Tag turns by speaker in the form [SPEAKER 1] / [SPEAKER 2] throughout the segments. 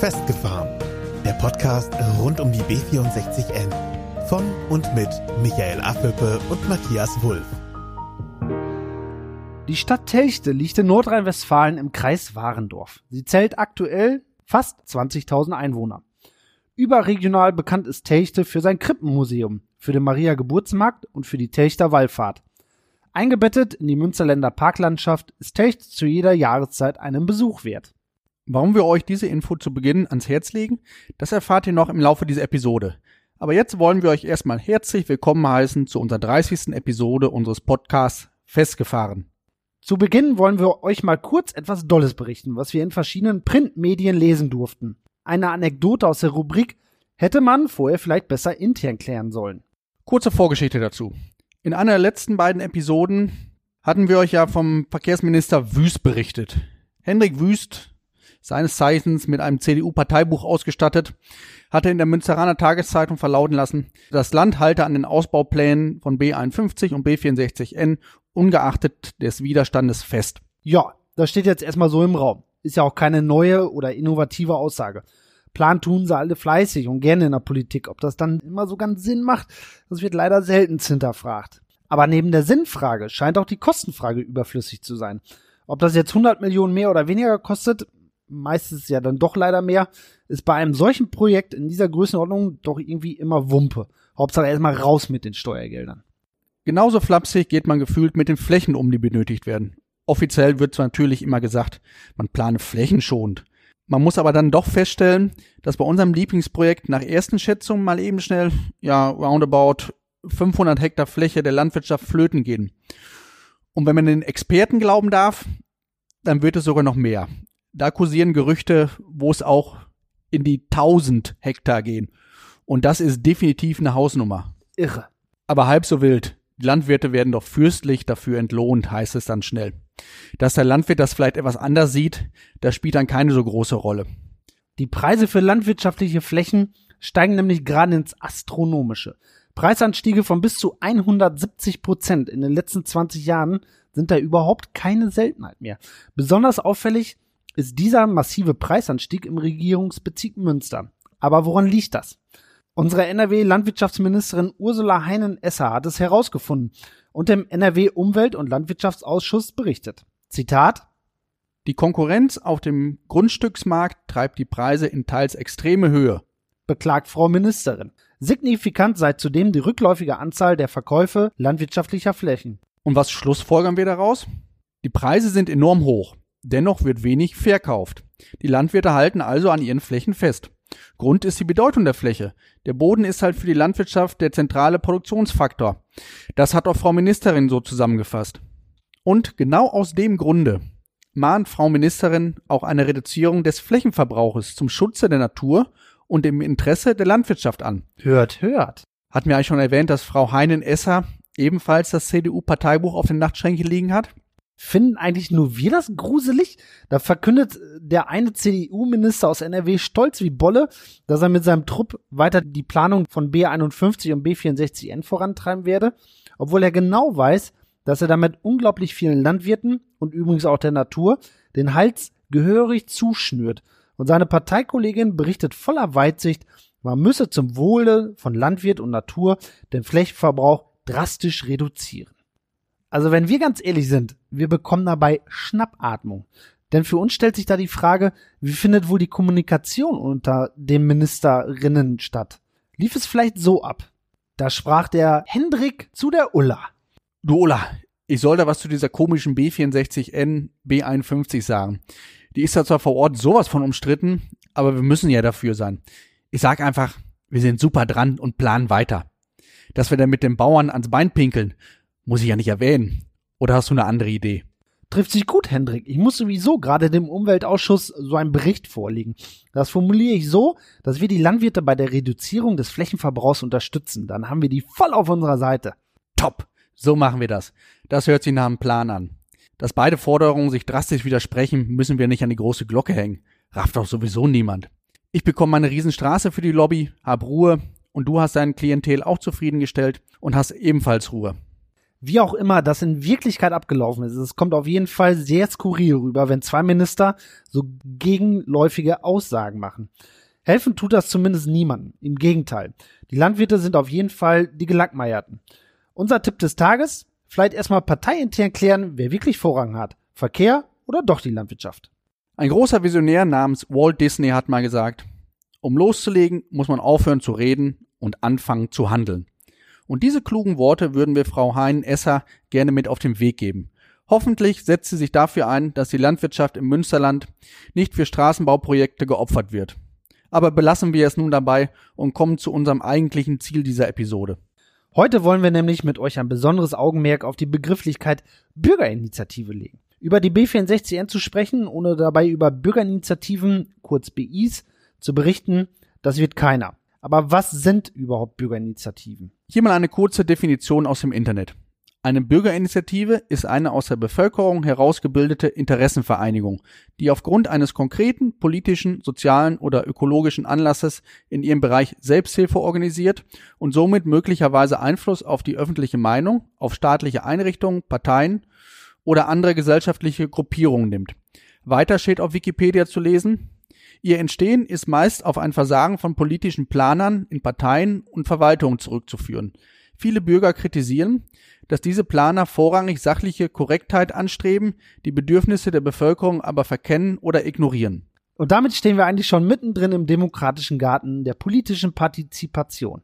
[SPEAKER 1] Festgefahren. Der Podcast rund um die B64N. Von und mit Michael Affelpe und Matthias Wulff.
[SPEAKER 2] Die Stadt Telchte liegt in Nordrhein-Westfalen im Kreis Warendorf. Sie zählt aktuell fast 20.000 Einwohner. Überregional bekannt ist Telchte für sein Krippenmuseum, für den Maria Geburtsmarkt und für die Telchter Wallfahrt. Eingebettet in die Münsterländer Parklandschaft ist Telchte zu jeder Jahreszeit einen Besuch wert.
[SPEAKER 3] Warum wir euch diese Info zu Beginn ans Herz legen, das erfahrt ihr noch im Laufe dieser Episode. Aber jetzt wollen wir euch erstmal herzlich willkommen heißen zu unserer 30. Episode unseres Podcasts Festgefahren.
[SPEAKER 2] Zu Beginn wollen wir euch mal kurz etwas Dolles berichten, was wir in verschiedenen Printmedien lesen durften. Eine Anekdote aus der Rubrik hätte man vorher vielleicht besser intern klären sollen.
[SPEAKER 3] Kurze Vorgeschichte dazu. In einer der letzten beiden Episoden hatten wir euch ja vom Verkehrsminister Wüst berichtet. Hendrik Wüst, seines Zeichens mit einem CDU-Parteibuch ausgestattet, hatte in der Münsteraner Tageszeitung verlauten lassen, das Land halte an den Ausbauplänen von B51 und B64N ungeachtet des Widerstandes fest.
[SPEAKER 2] Ja, das steht jetzt erstmal so im Raum. Ist ja auch keine neue oder innovative Aussage. Plan tun sie alle fleißig und gerne in der Politik. Ob das dann immer so ganz Sinn macht, das wird leider selten hinterfragt. Aber neben der Sinnfrage scheint auch die Kostenfrage überflüssig zu sein. Ob das jetzt 100 Millionen mehr oder weniger kostet, meistens ja dann doch leider mehr, ist bei einem solchen Projekt in dieser Größenordnung doch irgendwie immer Wumpe. Hauptsache erstmal raus mit den Steuergeldern.
[SPEAKER 3] Genauso flapsig geht man gefühlt mit den Flächen um, die benötigt werden. Offiziell wird zwar natürlich immer gesagt, man plane flächenschonend. Man muss aber dann doch feststellen, dass bei unserem Lieblingsprojekt nach ersten Schätzungen mal eben schnell, ja, roundabout 500 Hektar Fläche der Landwirtschaft flöten gehen. Und wenn man den Experten glauben darf, dann wird es sogar noch mehr da kursieren Gerüchte, wo es auch in die 1000 Hektar gehen. Und das ist definitiv eine Hausnummer.
[SPEAKER 2] Irre.
[SPEAKER 3] Aber halb so wild. Die Landwirte werden doch fürstlich dafür entlohnt, heißt es dann schnell. Dass der Landwirt das vielleicht etwas anders sieht, das spielt dann keine so große Rolle.
[SPEAKER 2] Die Preise für landwirtschaftliche Flächen steigen nämlich gerade ins Astronomische. Preisanstiege von bis zu 170 Prozent in den letzten 20 Jahren sind da überhaupt keine Seltenheit mehr. Besonders auffällig ist dieser massive Preisanstieg im Regierungsbezirk Münster. Aber woran liegt das? Unsere NRW-Landwirtschaftsministerin Ursula Heinen-Esser hat es herausgefunden und dem NRW-Umwelt- und Landwirtschaftsausschuss berichtet. Zitat
[SPEAKER 3] Die Konkurrenz auf dem Grundstücksmarkt treibt die Preise in teils extreme Höhe,
[SPEAKER 2] beklagt Frau Ministerin. Signifikant sei zudem die rückläufige Anzahl der Verkäufe landwirtschaftlicher Flächen.
[SPEAKER 3] Und was schlussfolgern wir daraus? Die Preise sind enorm hoch. Dennoch wird wenig verkauft. Die Landwirte halten also an ihren Flächen fest. Grund ist die Bedeutung der Fläche. Der Boden ist halt für die Landwirtschaft der zentrale Produktionsfaktor. Das hat auch Frau Ministerin so zusammengefasst. Und genau aus dem Grunde mahnt Frau Ministerin auch eine Reduzierung des Flächenverbrauches zum Schutze der Natur und im Interesse der Landwirtschaft an.
[SPEAKER 2] Hört, hört.
[SPEAKER 3] Hat mir eigentlich schon erwähnt, dass Frau Heinen-Esser ebenfalls das CDU-Parteibuch auf den Nachtschränken liegen hat?
[SPEAKER 2] Finden eigentlich nur wir das gruselig? Da verkündet der eine CDU-Minister aus NRW stolz wie Bolle, dass er mit seinem Trupp weiter die Planung von B51 und B64N vorantreiben werde, obwohl er genau weiß, dass er damit unglaublich vielen Landwirten und übrigens auch der Natur den Hals gehörig zuschnürt. Und seine Parteikollegin berichtet voller Weitsicht, man müsse zum Wohle von Landwirt und Natur den Flächenverbrauch drastisch reduzieren. Also wenn wir ganz ehrlich sind, wir bekommen dabei Schnappatmung. Denn für uns stellt sich da die Frage, wie findet wohl die Kommunikation unter den Ministerinnen statt? Lief es vielleicht so ab? Da sprach der Hendrik zu der Ulla.
[SPEAKER 3] Du Ulla, ich soll da was zu dieser komischen B64N B51 sagen. Die ist ja zwar vor Ort sowas von umstritten, aber wir müssen ja dafür sein. Ich sag einfach, wir sind super dran und planen weiter. Dass wir dann mit den Bauern ans Bein pinkeln muss ich ja nicht erwähnen. Oder hast du eine andere Idee?
[SPEAKER 2] Trifft sich gut, Hendrik. Ich muss sowieso gerade dem Umweltausschuss so einen Bericht vorlegen. Das formuliere ich so, dass wir die Landwirte bei der Reduzierung des Flächenverbrauchs unterstützen. Dann haben wir die voll auf unserer Seite.
[SPEAKER 3] Top. So machen wir das. Das hört sich nach einem Plan an. Dass beide Forderungen sich drastisch widersprechen, müssen wir nicht an die große Glocke hängen. Rafft doch sowieso niemand. Ich bekomme meine Riesenstraße für die Lobby, hab Ruhe und du hast dein Klientel auch zufriedengestellt und hast ebenfalls Ruhe.
[SPEAKER 2] Wie auch immer das in Wirklichkeit abgelaufen ist, es kommt auf jeden Fall sehr skurril rüber, wenn zwei Minister so gegenläufige Aussagen machen. Helfen tut das zumindest niemandem. Im Gegenteil. Die Landwirte sind auf jeden Fall die Gelackmeierten. Unser Tipp des Tages? Vielleicht erstmal parteiintern klären, wer wirklich Vorrang hat. Verkehr oder doch die Landwirtschaft?
[SPEAKER 3] Ein großer Visionär namens Walt Disney hat mal gesagt, um loszulegen, muss man aufhören zu reden und anfangen zu handeln. Und diese klugen Worte würden wir Frau Hein-Esser gerne mit auf den Weg geben. Hoffentlich setzt sie sich dafür ein, dass die Landwirtschaft im Münsterland nicht für Straßenbauprojekte geopfert wird. Aber belassen wir es nun dabei und kommen zu unserem eigentlichen Ziel dieser Episode.
[SPEAKER 2] Heute wollen wir nämlich mit euch ein besonderes Augenmerk auf die Begrifflichkeit Bürgerinitiative legen. Über die B64N zu sprechen, ohne dabei über Bürgerinitiativen, kurz BIs, zu berichten, das wird keiner. Aber was sind überhaupt Bürgerinitiativen?
[SPEAKER 3] Hier mal eine kurze Definition aus dem Internet. Eine Bürgerinitiative ist eine aus der Bevölkerung herausgebildete Interessenvereinigung, die aufgrund eines konkreten politischen, sozialen oder ökologischen Anlasses in ihrem Bereich Selbsthilfe organisiert und somit möglicherweise Einfluss auf die öffentliche Meinung, auf staatliche Einrichtungen, Parteien oder andere gesellschaftliche Gruppierungen nimmt. Weiter steht auf Wikipedia zu lesen, Ihr Entstehen ist meist auf ein Versagen von politischen Planern in Parteien und Verwaltungen zurückzuführen. Viele Bürger kritisieren, dass diese Planer vorrangig sachliche Korrektheit anstreben, die Bedürfnisse der Bevölkerung aber verkennen oder ignorieren.
[SPEAKER 2] Und damit stehen wir eigentlich schon mittendrin im demokratischen Garten der politischen Partizipation.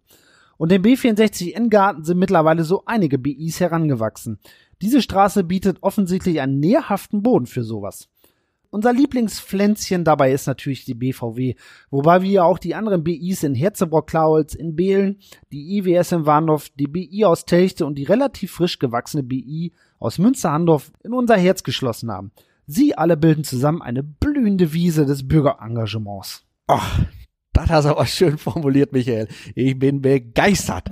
[SPEAKER 2] Und im B64N-Garten sind mittlerweile so einige BIs herangewachsen. Diese Straße bietet offensichtlich einen nährhaften Boden für sowas. Unser Lieblingspflänzchen dabei ist natürlich die BVW, wobei wir auch die anderen BIs in Herzebrock-Klaulz, in Behlen, die IWS in Warndorf, die BI aus Telchte und die relativ frisch gewachsene BI aus Münster-Handorf in unser Herz geschlossen haben. Sie alle bilden zusammen eine blühende Wiese des Bürgerengagements.
[SPEAKER 3] Ach, das hast du aber schön formuliert, Michael. Ich bin begeistert.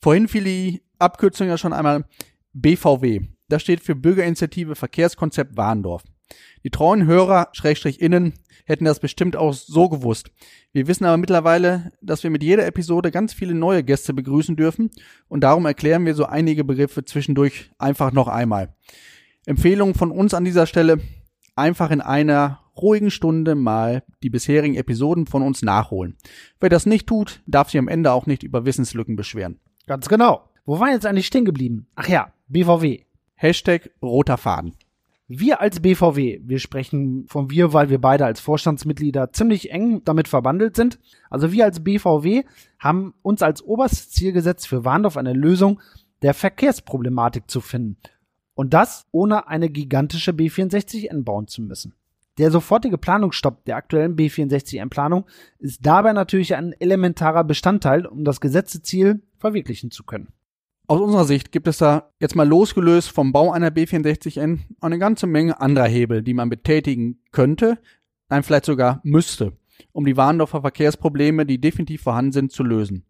[SPEAKER 3] Vorhin fiel die Abkürzung ja schon einmal BVW. Das steht für Bürgerinitiative Verkehrskonzept Warndorf. Die treuen Hörer, Schrägstrich innen, hätten das bestimmt auch so gewusst. Wir wissen aber mittlerweile, dass wir mit jeder Episode ganz viele neue Gäste begrüßen dürfen und darum erklären wir so einige Begriffe zwischendurch einfach noch einmal. Empfehlung von uns an dieser Stelle, einfach in einer ruhigen Stunde mal die bisherigen Episoden von uns nachholen. Wer das nicht tut, darf sich am Ende auch nicht über Wissenslücken beschweren.
[SPEAKER 2] Ganz genau. Wo war jetzt eigentlich stehen geblieben? Ach ja, BVW.
[SPEAKER 3] Hashtag roter Faden.
[SPEAKER 2] Wir als BVW, wir sprechen von wir, weil wir beide als Vorstandsmitglieder ziemlich eng damit verbandelt sind. Also wir als BVW haben uns als oberstes Ziel gesetzt, für Warndorf eine Lösung der Verkehrsproblematik zu finden. Und das ohne eine gigantische B64N bauen zu müssen. Der sofortige Planungsstopp der aktuellen B64N-Planung ist dabei natürlich ein elementarer Bestandteil, um das gesetzte Ziel verwirklichen zu können.
[SPEAKER 3] Aus unserer Sicht gibt es da jetzt mal losgelöst vom Bau einer B64N eine ganze Menge anderer Hebel, die man betätigen könnte, nein, vielleicht sogar müsste, um die Warndorfer Verkehrsprobleme, die definitiv vorhanden sind, zu lösen.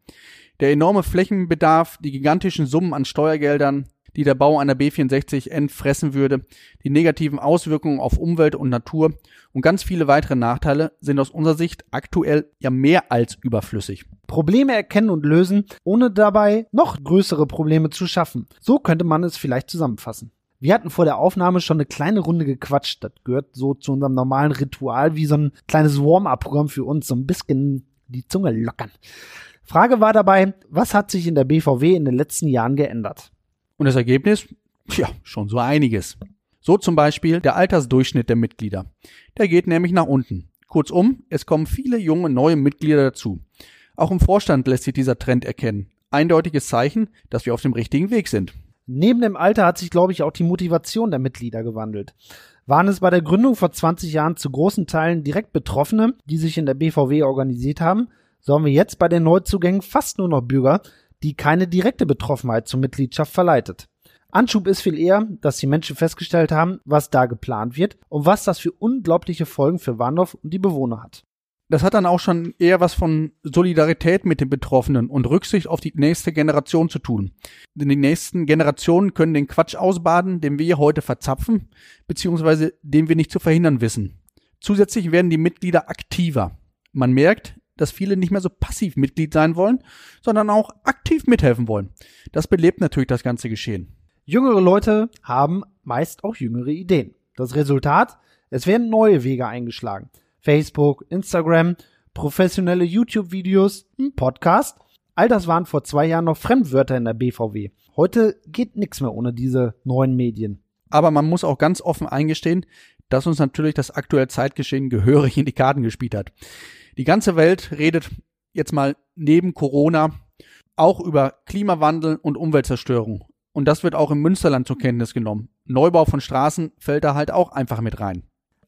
[SPEAKER 3] Der enorme Flächenbedarf, die gigantischen Summen an Steuergeldern, die der Bau einer B64N fressen würde, die negativen Auswirkungen auf Umwelt und Natur und ganz viele weitere Nachteile sind aus unserer Sicht aktuell ja mehr als überflüssig.
[SPEAKER 2] Probleme erkennen und lösen, ohne dabei noch größere Probleme zu schaffen. So könnte man es vielleicht zusammenfassen. Wir hatten vor der Aufnahme schon eine kleine Runde gequatscht. Das gehört so zu unserem normalen Ritual, wie so ein kleines Warm-up-Programm für uns, so ein bisschen die Zunge lockern. Frage war dabei, was hat sich in der BVW in den letzten Jahren geändert?
[SPEAKER 3] Und das Ergebnis? Tja, schon so einiges. So zum Beispiel der Altersdurchschnitt der Mitglieder. Der geht nämlich nach unten. Kurzum, es kommen viele junge neue Mitglieder dazu. Auch im Vorstand lässt sich dieser Trend erkennen. Eindeutiges Zeichen, dass wir auf dem richtigen Weg sind.
[SPEAKER 2] Neben dem Alter hat sich, glaube ich, auch die Motivation der Mitglieder gewandelt. Waren es bei der Gründung vor 20 Jahren zu großen Teilen direkt Betroffene, die sich in der BVW organisiert haben, so haben wir jetzt bei den Neuzugängen fast nur noch Bürger, die keine direkte Betroffenheit zur Mitgliedschaft verleitet. Anschub ist viel eher, dass die Menschen festgestellt haben, was da geplant wird und was das für unglaubliche Folgen für Warndorf und die Bewohner hat.
[SPEAKER 3] Das hat dann auch schon eher was von Solidarität mit den Betroffenen und Rücksicht auf die nächste Generation zu tun. Denn die nächsten Generationen können den Quatsch ausbaden, den wir heute verzapfen, beziehungsweise den wir nicht zu verhindern wissen. Zusätzlich werden die Mitglieder aktiver. Man merkt, dass viele nicht mehr so passiv Mitglied sein wollen, sondern auch aktiv mithelfen wollen. Das belebt natürlich das ganze Geschehen.
[SPEAKER 2] Jüngere Leute haben meist auch jüngere Ideen. Das Resultat? Es werden neue Wege eingeschlagen. Facebook, Instagram, professionelle YouTube-Videos, ein Podcast. All das waren vor zwei Jahren noch Fremdwörter in der BVW. Heute geht nichts mehr ohne diese neuen Medien.
[SPEAKER 3] Aber man muss auch ganz offen eingestehen, dass uns natürlich das aktuelle Zeitgeschehen gehörig in die Karten gespielt hat. Die ganze Welt redet jetzt mal neben Corona auch über Klimawandel und Umweltzerstörung. Und das wird auch im Münsterland zur Kenntnis genommen. Neubau von Straßen fällt da halt auch einfach mit rein.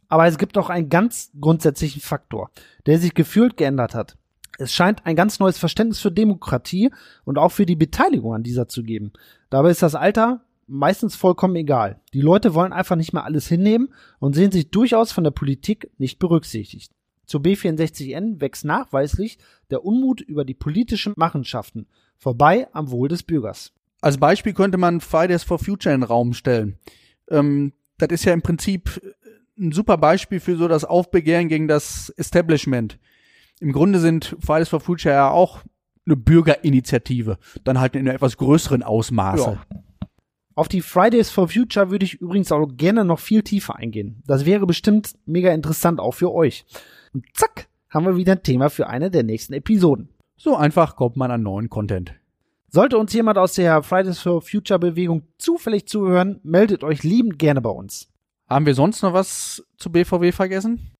[SPEAKER 2] Aber es gibt auch einen ganz grundsätzlichen Faktor, der sich gefühlt geändert hat. Es scheint ein ganz neues Verständnis für Demokratie und auch für die Beteiligung an dieser zu geben. Dabei ist das Alter meistens vollkommen egal. Die Leute wollen einfach nicht mehr alles hinnehmen und sehen sich durchaus von der Politik nicht berücksichtigt. Zur B64N wächst nachweislich der Unmut über die politischen Machenschaften, vorbei am Wohl des Bürgers.
[SPEAKER 3] Als Beispiel könnte man Fridays for Future in den Raum stellen. Ähm, das ist ja im Prinzip ein super Beispiel für so das Aufbegehren gegen das Establishment im Grunde sind Fridays for Future ja auch eine Bürgerinitiative, dann halt in einem etwas größeren Ausmaße. Ja.
[SPEAKER 2] Auf die Fridays for Future würde ich übrigens auch gerne noch viel tiefer eingehen. Das wäre bestimmt mega interessant auch für euch. Und zack, haben wir wieder ein Thema für eine der nächsten Episoden.
[SPEAKER 3] So einfach kommt man an neuen Content.
[SPEAKER 2] Sollte uns jemand aus der Fridays for Future Bewegung zufällig zuhören, meldet euch liebend gerne bei uns.
[SPEAKER 3] Haben wir sonst noch was zu BVW vergessen?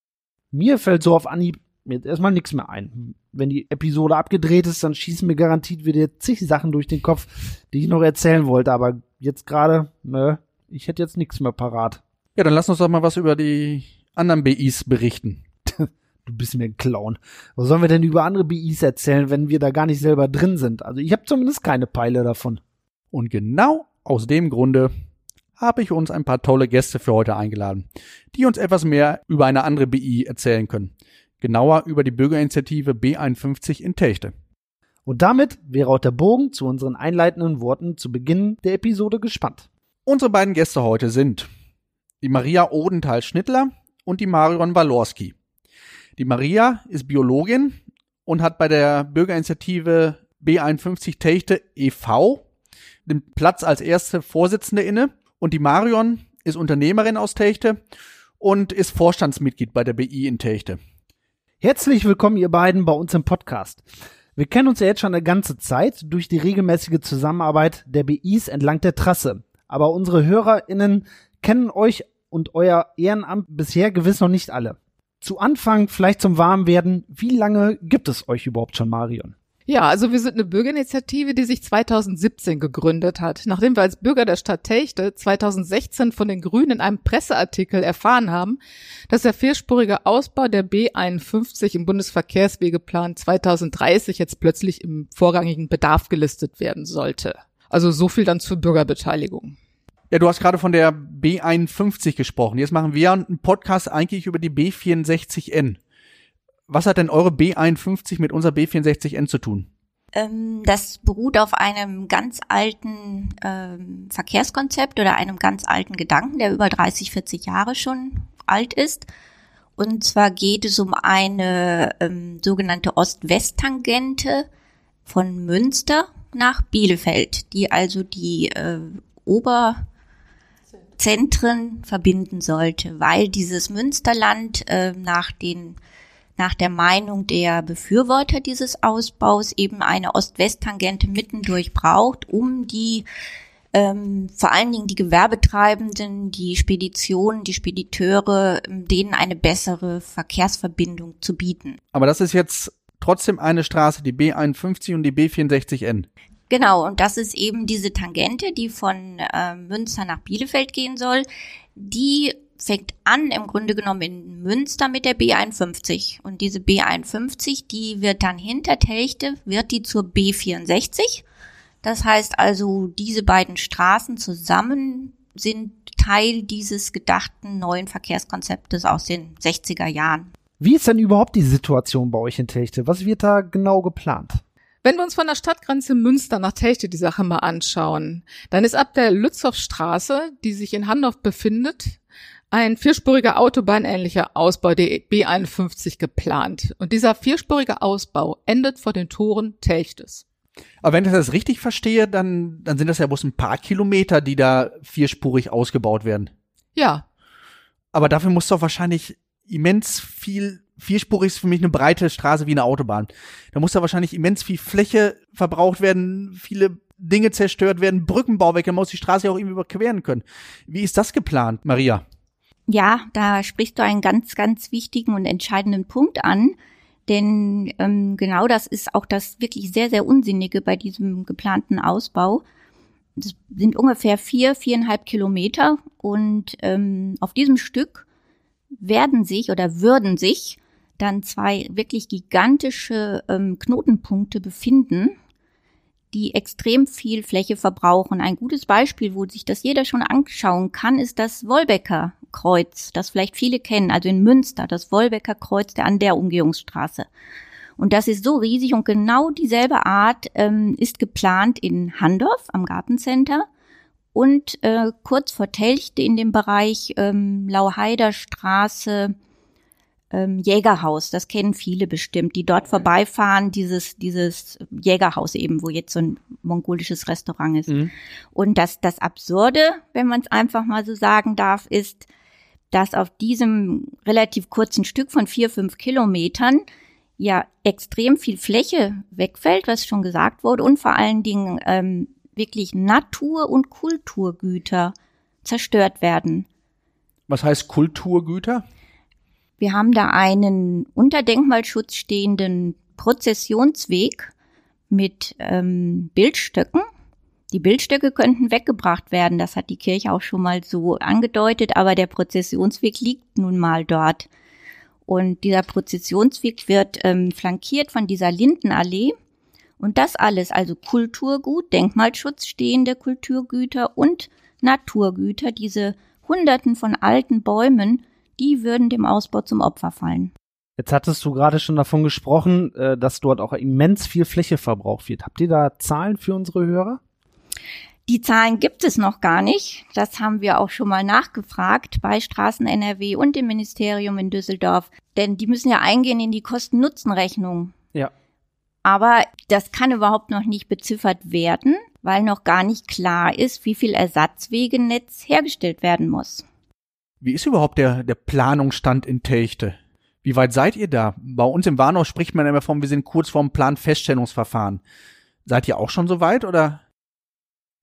[SPEAKER 2] Mir fällt so auf Anhieb jetzt erstmal nichts mehr ein. Wenn die Episode abgedreht ist, dann schießen mir garantiert wieder zig Sachen durch den Kopf, die ich noch erzählen wollte. Aber jetzt gerade, ne, ich hätte jetzt nichts mehr parat.
[SPEAKER 3] Ja, dann lass uns doch mal was über die anderen BIs berichten.
[SPEAKER 2] Du bist mir ein Clown. Was sollen wir denn über andere BIs erzählen, wenn wir da gar nicht selber drin sind? Also ich habe zumindest keine Peile davon.
[SPEAKER 3] Und genau aus dem Grunde habe ich uns ein paar tolle Gäste für heute eingeladen, die uns etwas mehr über eine andere BI erzählen können genauer über die Bürgerinitiative B51 in Techte.
[SPEAKER 2] Und damit wäre auch der Bogen zu unseren einleitenden Worten zu Beginn der Episode gespannt.
[SPEAKER 3] Unsere beiden Gäste heute sind die Maria Odenthal-Schnittler und die Marion Walorski. Die Maria ist Biologin und hat bei der Bürgerinitiative B51 Techte e.V. den Platz als erste Vorsitzende inne und die Marion ist Unternehmerin aus Techte und ist Vorstandsmitglied bei der BI in Techte.
[SPEAKER 2] Herzlich willkommen, ihr beiden, bei uns im Podcast. Wir kennen uns ja jetzt schon eine ganze Zeit durch die regelmäßige Zusammenarbeit der BIs entlang der Trasse. Aber unsere HörerInnen kennen euch und euer Ehrenamt bisher gewiss noch nicht alle. Zu Anfang, vielleicht zum Warmwerden, wie lange gibt es euch überhaupt schon, Marion?
[SPEAKER 4] Ja, also wir sind eine Bürgerinitiative, die sich 2017 gegründet hat, nachdem wir als Bürger der Stadt Techte 2016 von den Grünen in einem Presseartikel erfahren haben, dass der vierspurige Ausbau der B51 im Bundesverkehrswegeplan 2030 jetzt plötzlich im vorrangigen Bedarf gelistet werden sollte. Also so viel dann zur Bürgerbeteiligung.
[SPEAKER 3] Ja, du hast gerade von der B51 gesprochen. Jetzt machen wir einen Podcast eigentlich über die B64N. Was hat denn eure B51 mit unserer B64N zu tun?
[SPEAKER 5] Ähm, das beruht auf einem ganz alten ähm, Verkehrskonzept oder einem ganz alten Gedanken, der über 30, 40 Jahre schon alt ist. Und zwar geht es um eine ähm, sogenannte Ost-West-Tangente von Münster nach Bielefeld, die also die äh, Oberzentren verbinden sollte, weil dieses Münsterland äh, nach den nach der Meinung der Befürworter dieses Ausbaus eben eine Ost-West-Tangente mittendurch braucht, um die ähm, vor allen Dingen die Gewerbetreibenden, die Speditionen, die Spediteure, ähm, denen eine bessere Verkehrsverbindung zu bieten.
[SPEAKER 3] Aber das ist jetzt trotzdem eine Straße, die B51 und die B64N.
[SPEAKER 5] Genau, und das ist eben diese Tangente, die von äh, Münster nach Bielefeld gehen soll. Die fängt an im Grunde genommen in Münster mit der B51 und diese B51, die wird dann hinter Telchte, wird die zur B64. Das heißt also, diese beiden Straßen zusammen sind Teil dieses gedachten neuen Verkehrskonzeptes aus den 60er Jahren.
[SPEAKER 2] Wie ist denn überhaupt die Situation bei euch in Techte? Was wird da genau geplant?
[SPEAKER 4] Wenn wir uns von der Stadtgrenze Münster nach Techte die Sache mal anschauen, dann ist ab der Lützowstraße, die sich in Handorf befindet, ein vierspuriger autobahnähnlicher Ausbau der B51 geplant. Und dieser vierspurige Ausbau endet vor den Toren Telchtes.
[SPEAKER 3] Aber wenn ich das richtig verstehe, dann, dann sind das ja bloß ein paar Kilometer, die da vierspurig ausgebaut werden.
[SPEAKER 4] Ja,
[SPEAKER 3] Aber dafür muss doch wahrscheinlich immens viel, vierspurig ist für mich eine breite Straße wie eine Autobahn. Da muss da wahrscheinlich immens viel Fläche verbraucht werden, viele Dinge zerstört werden, Brückenbau weg, dann muss die Straße ja auch irgendwie überqueren können. Wie ist das geplant, Maria?
[SPEAKER 5] Ja, da sprichst du einen ganz, ganz wichtigen und entscheidenden Punkt an. Denn ähm, genau das ist auch das wirklich sehr, sehr Unsinnige bei diesem geplanten Ausbau. Das sind ungefähr vier, viereinhalb Kilometer und ähm, auf diesem Stück werden sich oder würden sich dann zwei wirklich gigantische ähm, Knotenpunkte befinden, die extrem viel Fläche verbrauchen. Ein gutes Beispiel, wo sich das jeder schon anschauen kann, ist das Wolbecker Kreuz, das vielleicht viele kennen, also in Münster, das Wolbecker Kreuz der an der Umgehungsstraße. Und das ist so riesig und genau dieselbe Art ähm, ist geplant in Handorf am Gartencenter und äh, kurz vor Telchte in dem Bereich ähm, Lauheider Straße ähm, Jägerhaus. Das kennen viele bestimmt, die dort vorbeifahren, dieses, dieses Jägerhaus eben, wo jetzt so ein mongolisches Restaurant ist.
[SPEAKER 3] Mhm.
[SPEAKER 5] Und das, das Absurde, wenn man es einfach mal so sagen darf, ist, dass auf diesem relativ kurzen Stück von vier, fünf Kilometern ja extrem viel Fläche wegfällt, was schon gesagt wurde, und vor allen Dingen ähm, wirklich Natur- und Kulturgüter zerstört werden.
[SPEAKER 3] Was heißt Kulturgüter?
[SPEAKER 5] Wir haben da einen unter Denkmalschutz stehenden Prozessionsweg mit ähm, Bildstöcken. Die Bildstöcke könnten weggebracht werden, das hat die Kirche auch schon mal so angedeutet, aber der Prozessionsweg liegt nun mal dort. Und dieser Prozessionsweg wird ähm, flankiert von dieser Lindenallee. Und das alles, also Kulturgut, Denkmalschutz stehende Kulturgüter und Naturgüter, diese Hunderten von alten Bäumen, die würden dem Ausbau zum Opfer fallen.
[SPEAKER 2] Jetzt hattest du gerade schon davon gesprochen, äh, dass dort auch immens viel Fläche verbraucht wird. Habt ihr da Zahlen für unsere Hörer?
[SPEAKER 5] Die Zahlen gibt es noch gar nicht. Das haben wir auch schon mal nachgefragt bei Straßen NRW und dem Ministerium in Düsseldorf. Denn die müssen ja eingehen in die Kosten-Nutzen-Rechnung.
[SPEAKER 2] Ja.
[SPEAKER 5] Aber das kann überhaupt noch nicht beziffert werden, weil noch gar nicht klar ist, wie viel Ersatzwegenetz hergestellt werden muss.
[SPEAKER 3] Wie ist überhaupt der, der Planungsstand in Telchte? Wie weit seid ihr da? Bei uns im Warnau spricht man immer von, wir sind kurz vorm Planfeststellungsverfahren. Seid ihr auch schon so weit oder?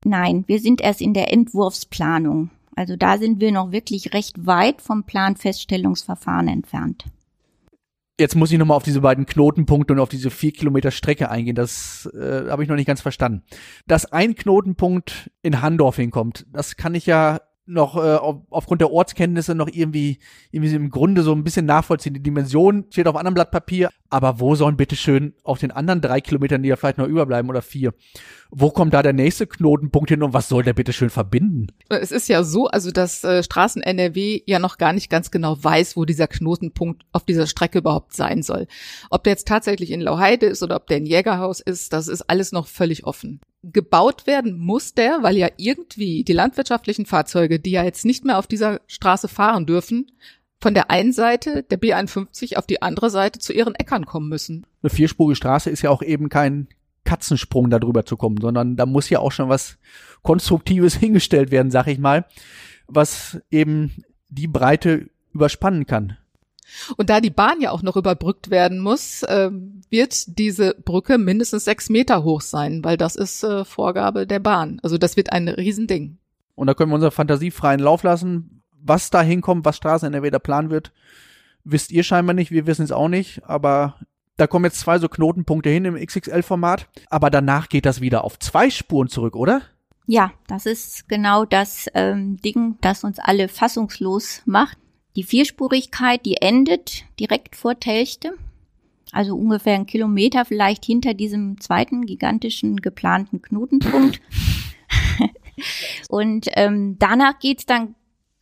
[SPEAKER 5] Nein, wir sind erst in der Entwurfsplanung. Also da sind wir noch wirklich recht weit vom Planfeststellungsverfahren entfernt.
[SPEAKER 3] Jetzt muss ich nochmal auf diese beiden Knotenpunkte und auf diese vier Kilometer Strecke eingehen. Das äh, habe ich noch nicht ganz verstanden. Dass ein Knotenpunkt in Handorf hinkommt, das kann ich ja noch äh, auf, aufgrund der Ortskenntnisse noch irgendwie, irgendwie im Grunde so ein bisschen nachvollziehen. Die Dimension steht auf einem Blatt Papier, aber wo sollen bitte schön auf den anderen drei Kilometern, die ja vielleicht noch überbleiben oder vier, wo kommt da der nächste Knotenpunkt hin und was soll der bitte schön verbinden?
[SPEAKER 4] Es ist ja so, also dass äh, Straßen NRW ja noch gar nicht ganz genau weiß, wo dieser Knotenpunkt auf dieser Strecke überhaupt sein soll. Ob der jetzt tatsächlich in Lauheide ist oder ob der in Jägerhaus ist, das ist alles noch völlig offen. Gebaut werden muss der, weil ja irgendwie die landwirtschaftlichen Fahrzeuge, die ja jetzt nicht mehr auf dieser Straße fahren dürfen, von der einen Seite der B51 auf die andere Seite zu ihren Äckern kommen müssen.
[SPEAKER 3] Eine vierspurige Straße ist ja auch eben kein Katzensprung da drüber zu kommen, sondern da muss ja auch schon was Konstruktives hingestellt werden, sag ich mal, was eben die Breite überspannen kann.
[SPEAKER 4] Und da die Bahn ja auch noch überbrückt werden muss, äh, wird diese Brücke mindestens sechs Meter hoch sein, weil das ist äh, Vorgabe der Bahn. Also das wird ein Riesending.
[SPEAKER 3] Und da können wir unserer Fantasie freien Lauf lassen. Was da hinkommt, was Straßen NRW da planen wird, wisst ihr scheinbar nicht, wir wissen es auch nicht, aber da kommen jetzt zwei so Knotenpunkte hin im XXL-Format, aber danach geht das wieder auf zwei Spuren zurück, oder?
[SPEAKER 5] Ja, das ist genau das ähm, Ding, das uns alle fassungslos macht. Die Vierspurigkeit, die endet direkt vor Telchte, also ungefähr einen Kilometer vielleicht hinter diesem zweiten gigantischen geplanten Knotenpunkt. Und ähm, danach geht's dann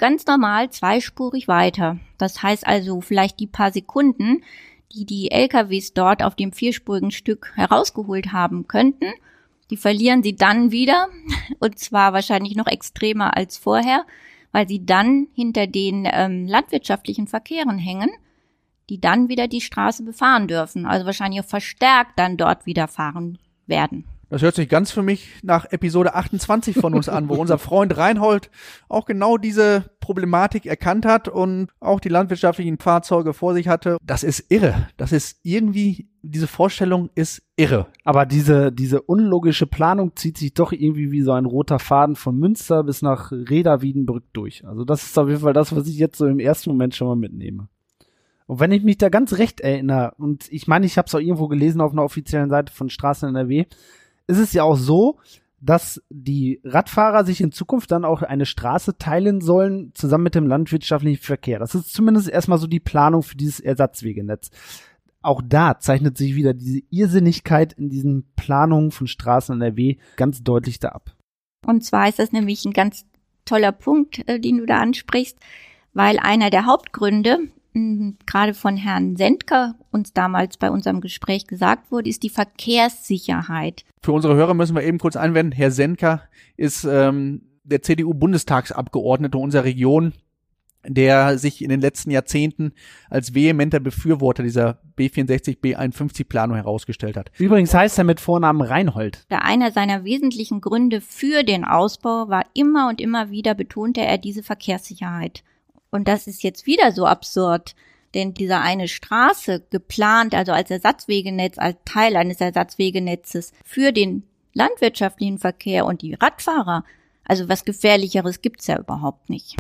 [SPEAKER 5] ganz normal zweispurig weiter. Das heißt also vielleicht die paar Sekunden, die die LKWs dort auf dem vierspurigen Stück herausgeholt haben könnten, die verlieren sie dann wieder und zwar wahrscheinlich noch extremer als vorher, weil sie dann hinter den ähm, landwirtschaftlichen Verkehren hängen, die dann wieder die Straße befahren dürfen, also wahrscheinlich verstärkt dann dort wieder fahren werden.
[SPEAKER 3] Das hört sich ganz für mich nach Episode 28 von uns an, wo unser Freund Reinhold auch genau diese Problematik erkannt hat und auch die landwirtschaftlichen Fahrzeuge vor sich hatte. Das ist irre. Das ist irgendwie, diese Vorstellung ist irre.
[SPEAKER 2] Aber diese, diese unlogische Planung zieht sich doch irgendwie wie so ein roter Faden von Münster bis nach Reda Wiedenbrück durch. Also das ist auf jeden Fall das, was ich jetzt so im ersten Moment schon mal mitnehme. Und wenn ich mich da ganz recht erinnere, und ich meine, ich habe es auch irgendwo gelesen auf einer offiziellen Seite von Straßen NRW, ist es ja auch so, dass die Radfahrer sich in Zukunft dann auch eine Straße teilen sollen, zusammen mit dem landwirtschaftlichen Verkehr. Das ist zumindest erstmal so die Planung für dieses Ersatzwegenetz. Auch da zeichnet sich wieder diese Irrsinnigkeit in diesen Planungen von Straßen NRW ganz deutlich da ab.
[SPEAKER 5] Und zwar ist das nämlich ein ganz toller Punkt, äh, den du da ansprichst, weil einer der Hauptgründe, gerade von Herrn Sendker uns damals bei unserem Gespräch gesagt wurde, ist die Verkehrssicherheit.
[SPEAKER 3] Für unsere Hörer müssen wir eben kurz einwenden, Herr Sendker ist ähm, der CDU-Bundestagsabgeordnete unserer Region, der sich in den letzten Jahrzehnten als vehementer Befürworter dieser B64, B51-Planung herausgestellt hat.
[SPEAKER 2] Übrigens heißt er mit Vornamen Reinhold.
[SPEAKER 5] Einer seiner wesentlichen Gründe für den Ausbau war immer und immer wieder betonte er diese Verkehrssicherheit. Und das ist jetzt wieder so absurd. Denn diese eine Straße geplant, also als Ersatzwegenetz, als Teil eines Ersatzwegenetzes für den landwirtschaftlichen Verkehr und die Radfahrer, also was gefährlicheres gibt's ja überhaupt nicht.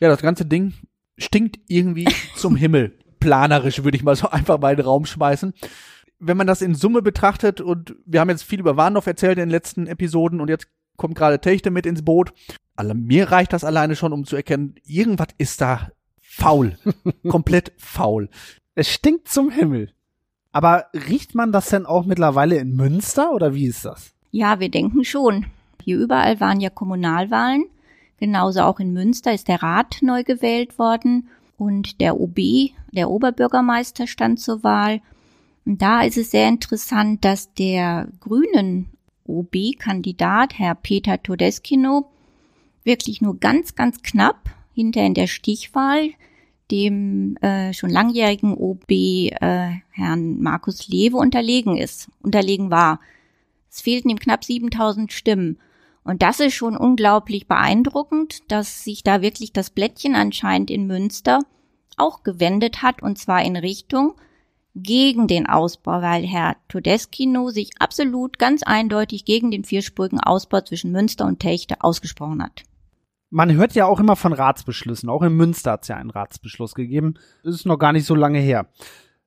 [SPEAKER 3] Ja, das ganze Ding stinkt irgendwie zum Himmel. Planerisch würde ich mal so einfach mal in den Raum schmeißen. Wenn man das in Summe betrachtet und wir haben jetzt viel über Warndorf erzählt in den letzten Episoden und jetzt kommt gerade Techte mit ins Boot, alle, mir reicht das alleine schon, um zu erkennen, irgendwas ist da faul. Komplett faul.
[SPEAKER 2] Es stinkt zum Himmel. Aber riecht man das denn auch mittlerweile in Münster oder wie ist das?
[SPEAKER 5] Ja, wir denken schon. Hier überall waren ja Kommunalwahlen. Genauso auch in Münster ist der Rat neu gewählt worden und der OB, der Oberbürgermeister, stand zur Wahl. Und da ist es sehr interessant, dass der Grünen OB-Kandidat, Herr Peter Todeskino, wirklich nur ganz, ganz knapp hinter in der Stichwahl dem äh, schon langjährigen OB äh, Herrn Markus Lewe unterlegen ist, unterlegen war. Es fehlten ihm knapp 7000 Stimmen. Und das ist schon unglaublich beeindruckend, dass sich da wirklich das Blättchen anscheinend in Münster auch gewendet hat, und zwar in Richtung gegen den Ausbau, weil Herr Todeskino sich absolut ganz eindeutig gegen den vierspurigen Ausbau zwischen Münster und Techte ausgesprochen hat
[SPEAKER 2] man hört ja auch immer von Ratsbeschlüssen. Auch in Münster hat es ja einen Ratsbeschluss gegeben. Das ist noch gar nicht so lange her.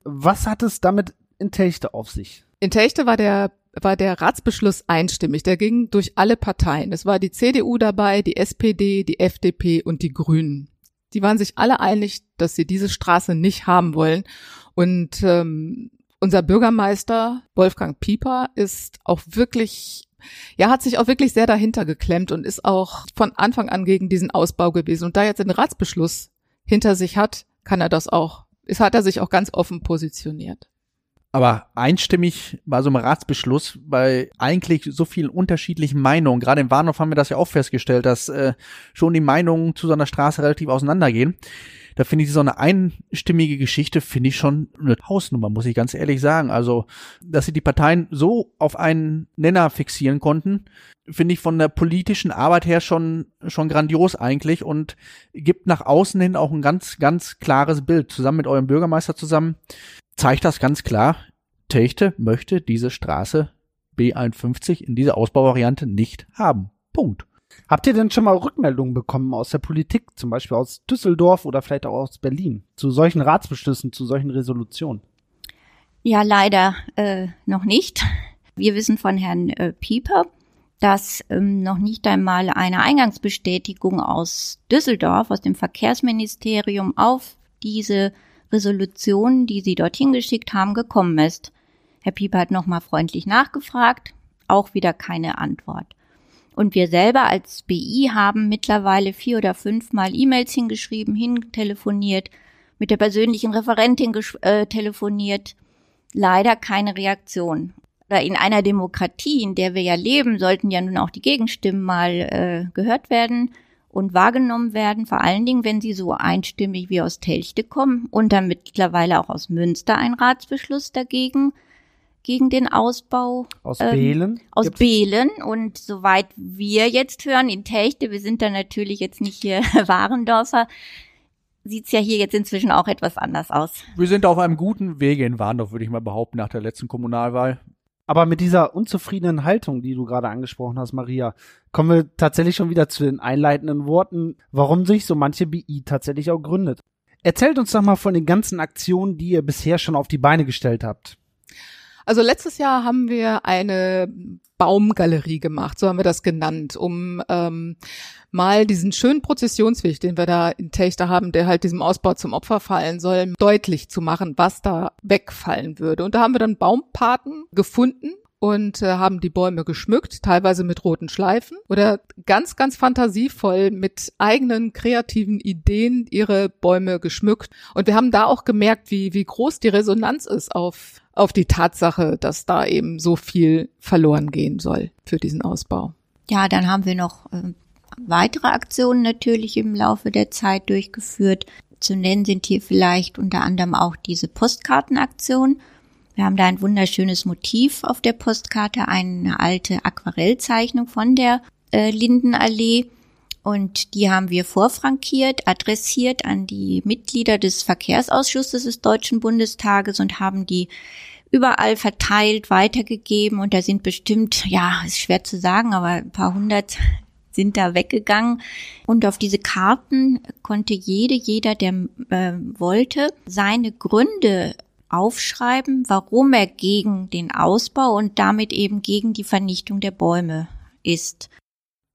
[SPEAKER 2] Was hat es damit in Techte auf sich?
[SPEAKER 4] In Techte war der war der Ratsbeschluss einstimmig. Der ging durch alle Parteien. Es war die CDU dabei, die SPD, die FDP und die Grünen. Die waren sich alle einig, dass sie diese Straße nicht haben wollen. Und ähm, unser Bürgermeister Wolfgang Pieper ist auch wirklich ja, hat sich auch wirklich sehr dahinter geklemmt und ist auch von Anfang an gegen diesen Ausbau gewesen. Und da jetzt den Ratsbeschluss hinter sich hat, kann er das auch, ist, hat er sich auch ganz offen positioniert.
[SPEAKER 3] Aber einstimmig bei so einem Ratsbeschluss, bei eigentlich so vielen unterschiedlichen Meinungen, gerade im Warnhof haben wir das ja auch festgestellt, dass äh, schon die Meinungen zu so einer Straße relativ auseinandergehen da finde ich so eine einstimmige Geschichte, finde ich schon eine Hausnummer, muss ich ganz ehrlich sagen. Also, dass sie die Parteien so auf einen Nenner fixieren konnten, finde ich von der politischen Arbeit her schon, schon grandios eigentlich und gibt nach außen hin auch ein ganz, ganz klares Bild. Zusammen mit eurem Bürgermeister zusammen zeigt das ganz klar. Techte möchte diese Straße B51 in dieser Ausbauvariante nicht haben. Punkt.
[SPEAKER 2] Habt ihr denn schon mal Rückmeldungen bekommen aus der Politik, zum Beispiel aus Düsseldorf oder vielleicht auch aus Berlin, zu solchen Ratsbeschlüssen, zu solchen Resolutionen?
[SPEAKER 5] Ja, leider äh, noch nicht. Wir wissen von Herrn äh, Pieper, dass ähm, noch nicht einmal eine Eingangsbestätigung aus Düsseldorf, aus dem Verkehrsministerium auf diese Resolution, die Sie dorthin geschickt haben, gekommen ist. Herr Pieper hat nochmal freundlich nachgefragt, auch wieder keine Antwort. Und wir selber als BI haben mittlerweile vier oder fünfmal E-Mails hingeschrieben, hintelefoniert, mit der persönlichen Referentin äh, telefoniert. Leider keine Reaktion. In einer Demokratie, in der wir ja leben, sollten ja nun auch die Gegenstimmen mal äh, gehört werden und wahrgenommen werden, vor allen Dingen, wenn sie so einstimmig wie aus Telchte kommen und dann mittlerweile auch aus Münster ein Ratsbeschluss dagegen gegen den Ausbau.
[SPEAKER 2] Aus
[SPEAKER 5] ähm,
[SPEAKER 2] Behlen.
[SPEAKER 5] Aus
[SPEAKER 2] Gibt's-
[SPEAKER 5] Behlen. Und soweit wir jetzt hören, in Techte, wir sind da natürlich jetzt nicht hier Warendorfer, sieht's ja hier jetzt inzwischen auch etwas anders aus.
[SPEAKER 3] Wir sind auf einem guten Wege in Warndorf, würde ich mal behaupten, nach der letzten Kommunalwahl.
[SPEAKER 2] Aber mit dieser unzufriedenen Haltung, die du gerade angesprochen hast, Maria, kommen wir tatsächlich schon wieder zu den einleitenden Worten, warum sich so manche BI tatsächlich auch gründet. Erzählt uns doch mal von den ganzen Aktionen, die ihr bisher schon auf die Beine gestellt habt.
[SPEAKER 4] Also letztes Jahr haben wir eine Baumgalerie gemacht, so haben wir das genannt, um ähm, mal diesen schönen Prozessionsweg, den wir da in Techter haben, der halt diesem Ausbau zum Opfer fallen soll, deutlich zu machen, was da wegfallen würde. Und da haben wir dann Baumpaten gefunden und äh, haben die Bäume geschmückt, teilweise mit roten Schleifen oder ganz, ganz fantasievoll mit eigenen kreativen Ideen ihre Bäume geschmückt. Und wir haben da auch gemerkt, wie, wie groß die Resonanz ist auf, auf die Tatsache, dass da eben so viel verloren gehen soll für diesen Ausbau.
[SPEAKER 5] Ja, dann haben wir noch ähm, weitere Aktionen natürlich im Laufe der Zeit durchgeführt. Zu nennen sind hier vielleicht unter anderem auch diese Postkartenaktion. Wir haben da ein wunderschönes Motiv auf der Postkarte, eine alte Aquarellzeichnung von der äh, Lindenallee. Und die haben wir vorfrankiert, adressiert an die Mitglieder des Verkehrsausschusses des Deutschen Bundestages und haben die überall verteilt, weitergegeben. Und da sind bestimmt, ja, ist schwer zu sagen, aber ein paar hundert sind da weggegangen. Und auf diese Karten konnte jede, jeder, der äh, wollte, seine Gründe aufschreiben, warum er gegen den Ausbau und damit eben gegen die Vernichtung der Bäume ist.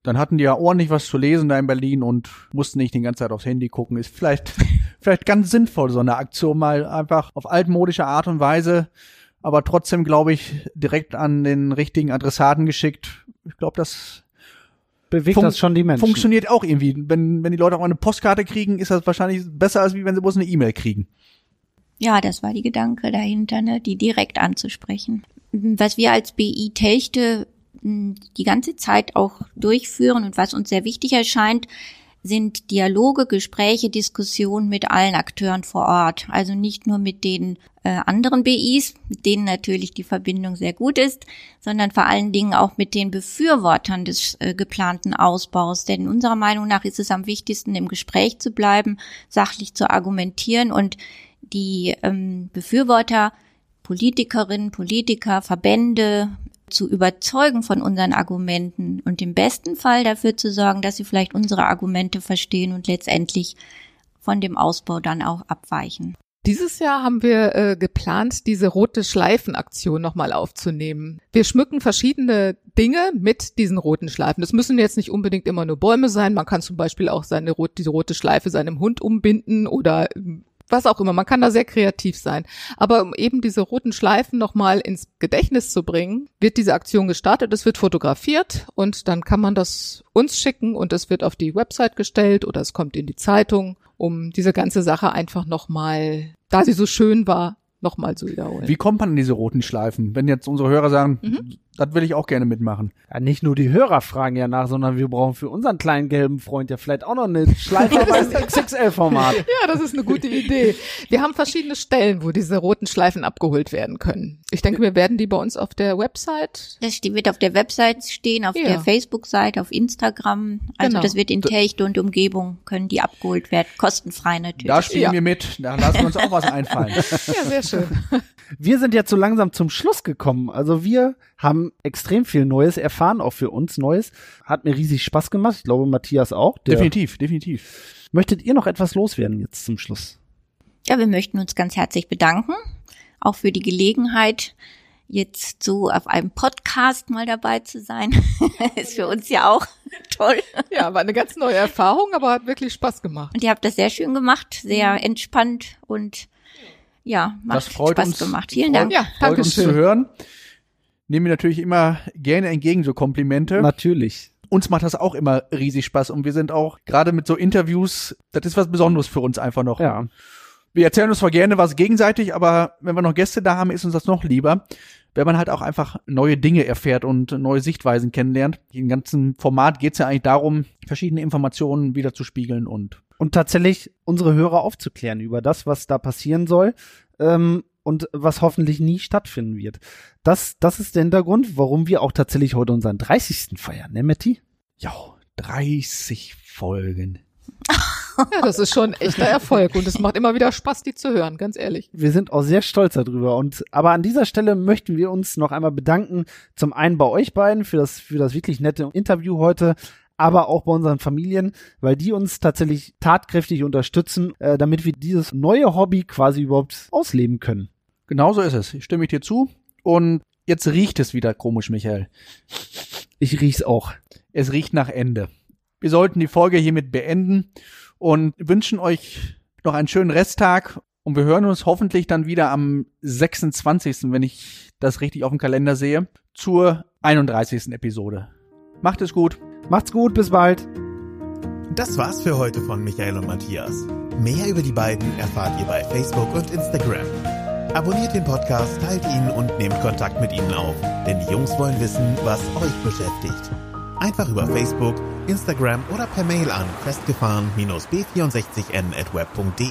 [SPEAKER 3] Dann hatten die ja ordentlich was zu lesen da in Berlin und mussten nicht die ganze Zeit aufs Handy gucken. Ist vielleicht, vielleicht ganz sinnvoll, so eine Aktion mal einfach auf altmodische Art und Weise, aber trotzdem, glaube ich, direkt an den richtigen Adressaten geschickt. Ich glaube, das
[SPEAKER 2] Bewegt
[SPEAKER 3] Fun-
[SPEAKER 2] das schon die Menschen?
[SPEAKER 3] funktioniert auch irgendwie. Wenn, wenn die Leute auch mal eine Postkarte kriegen, ist das wahrscheinlich besser, als wie wenn sie bloß eine E-Mail kriegen.
[SPEAKER 5] Ja, das war die Gedanke dahinter, ne, die direkt anzusprechen. Was wir als BI Telchte mh, die ganze Zeit auch durchführen und was uns sehr wichtig erscheint, sind Dialoge, Gespräche, Diskussionen mit allen Akteuren vor Ort. Also nicht nur mit den äh, anderen BIs, mit denen natürlich die Verbindung sehr gut ist, sondern vor allen Dingen auch mit den Befürwortern des äh, geplanten Ausbaus. Denn unserer Meinung nach ist es am wichtigsten, im Gespräch zu bleiben, sachlich zu argumentieren und die ähm, Befürworter, Politikerinnen, Politiker, Verbände zu überzeugen von unseren Argumenten und im besten Fall dafür zu sorgen, dass sie vielleicht unsere Argumente verstehen und letztendlich von dem Ausbau dann auch abweichen.
[SPEAKER 4] Dieses Jahr haben wir äh, geplant, diese rote Schleifenaktion nochmal aufzunehmen. Wir schmücken verschiedene Dinge mit diesen roten Schleifen. Das müssen jetzt nicht unbedingt immer nur Bäume sein. Man kann zum Beispiel auch seine rot, diese rote Schleife seinem Hund umbinden oder ähm, was auch immer. Man kann da sehr kreativ sein. Aber um eben diese roten Schleifen nochmal ins Gedächtnis zu bringen, wird diese Aktion gestartet. Es wird fotografiert und dann kann man das uns schicken und es wird auf die Website gestellt oder es kommt in die Zeitung, um diese ganze Sache einfach nochmal, da sie so schön war, nochmal zu wiederholen.
[SPEAKER 3] Wie kommt man in diese roten Schleifen? Wenn jetzt unsere Hörer sagen,
[SPEAKER 4] Mhm.
[SPEAKER 3] Das will ich auch gerne mitmachen.
[SPEAKER 2] Ja, nicht nur die Hörer fragen ja nach, sondern wir brauchen für unseren kleinen gelben Freund ja vielleicht auch noch eine Schleife beim XXL-Format.
[SPEAKER 4] Ja, das ist eine gute Idee. Wir haben verschiedene Stellen, wo diese roten Schleifen abgeholt werden können. Ich denke, wir werden die bei uns auf der Website.
[SPEAKER 5] Das wird auf der Website stehen, auf
[SPEAKER 4] Ja.
[SPEAKER 5] der Facebook-Seite, auf Instagram. Also
[SPEAKER 4] Genau.
[SPEAKER 5] das wird in Techte und Umgebung können die abgeholt werden, kostenfrei natürlich.
[SPEAKER 3] Da spielen
[SPEAKER 4] Ja.
[SPEAKER 3] wir mit, da lassen wir uns auch was einfallen.
[SPEAKER 4] Ja, sehr schön.
[SPEAKER 2] Wir sind jetzt so langsam zum Schluss gekommen. Also wir haben extrem viel Neues erfahren, auch für uns Neues. Hat mir riesig Spaß gemacht. Ich glaube, Matthias auch.
[SPEAKER 3] Definitiv, definitiv.
[SPEAKER 2] Möchtet ihr noch etwas loswerden jetzt zum Schluss?
[SPEAKER 5] Ja, wir möchten uns ganz herzlich bedanken, auch für die Gelegenheit, jetzt so auf einem Podcast mal dabei zu sein. ist für uns ja auch toll.
[SPEAKER 4] Ja, war eine ganz neue Erfahrung, aber hat wirklich Spaß gemacht.
[SPEAKER 5] Und ihr habt das sehr schön gemacht, sehr entspannt und ja, macht
[SPEAKER 3] Das freut
[SPEAKER 5] Spaß
[SPEAKER 3] uns.
[SPEAKER 5] gemacht. Vielen
[SPEAKER 3] freut,
[SPEAKER 5] Dank.
[SPEAKER 4] Ja,
[SPEAKER 3] freut
[SPEAKER 4] danke
[SPEAKER 3] uns zu
[SPEAKER 4] schön.
[SPEAKER 3] hören. Nehmen wir natürlich immer gerne entgegen so Komplimente.
[SPEAKER 2] Natürlich.
[SPEAKER 3] uns macht das auch immer riesig Spaß und wir sind auch gerade mit so Interviews, das ist was Besonderes für uns einfach noch.
[SPEAKER 2] Ja.
[SPEAKER 3] Wir erzählen uns zwar gerne was gegenseitig, aber wenn wir noch Gäste da haben, ist uns das noch lieber, wenn man halt auch einfach neue Dinge erfährt und neue Sichtweisen kennenlernt. Im ganzen Format geht es ja eigentlich darum, verschiedene Informationen wieder zu spiegeln und
[SPEAKER 2] Und tatsächlich unsere Hörer aufzuklären über das, was da passieren soll. Ähm, und was hoffentlich nie stattfinden wird. Das, das ist der Hintergrund, warum wir auch tatsächlich heute unseren 30. feiern, ne, Matti?
[SPEAKER 3] Ja, 30 Folgen.
[SPEAKER 4] Ja, das ist schon ein echter Erfolg und es macht immer wieder Spaß, die zu hören, ganz ehrlich.
[SPEAKER 2] Wir sind auch sehr stolz darüber. Und aber an dieser Stelle möchten wir uns noch einmal bedanken. Zum einen bei euch beiden für das für das wirklich nette Interview heute, aber auch bei unseren Familien, weil die uns tatsächlich tatkräftig unterstützen, äh, damit wir dieses neue Hobby quasi überhaupt ausleben können.
[SPEAKER 3] Genauso ist es. Stimme ich dir zu. Und jetzt riecht es wieder komisch, Michael.
[SPEAKER 2] Ich riech's auch.
[SPEAKER 3] Es riecht nach Ende. Wir sollten die Folge hiermit beenden und wünschen euch noch einen schönen Resttag und wir hören uns hoffentlich dann wieder am 26., wenn ich das richtig auf dem Kalender sehe, zur 31. Episode. Macht es gut.
[SPEAKER 2] Macht's gut, bis bald.
[SPEAKER 1] Das war's für heute von Michael und Matthias. Mehr über die beiden erfahrt ihr bei Facebook und Instagram. Abonniert den Podcast, teilt ihn und nehmt Kontakt mit ihnen auf, denn die Jungs wollen wissen, was euch beschäftigt. Einfach über Facebook, Instagram oder per Mail an festgefahren-b64n at web.de.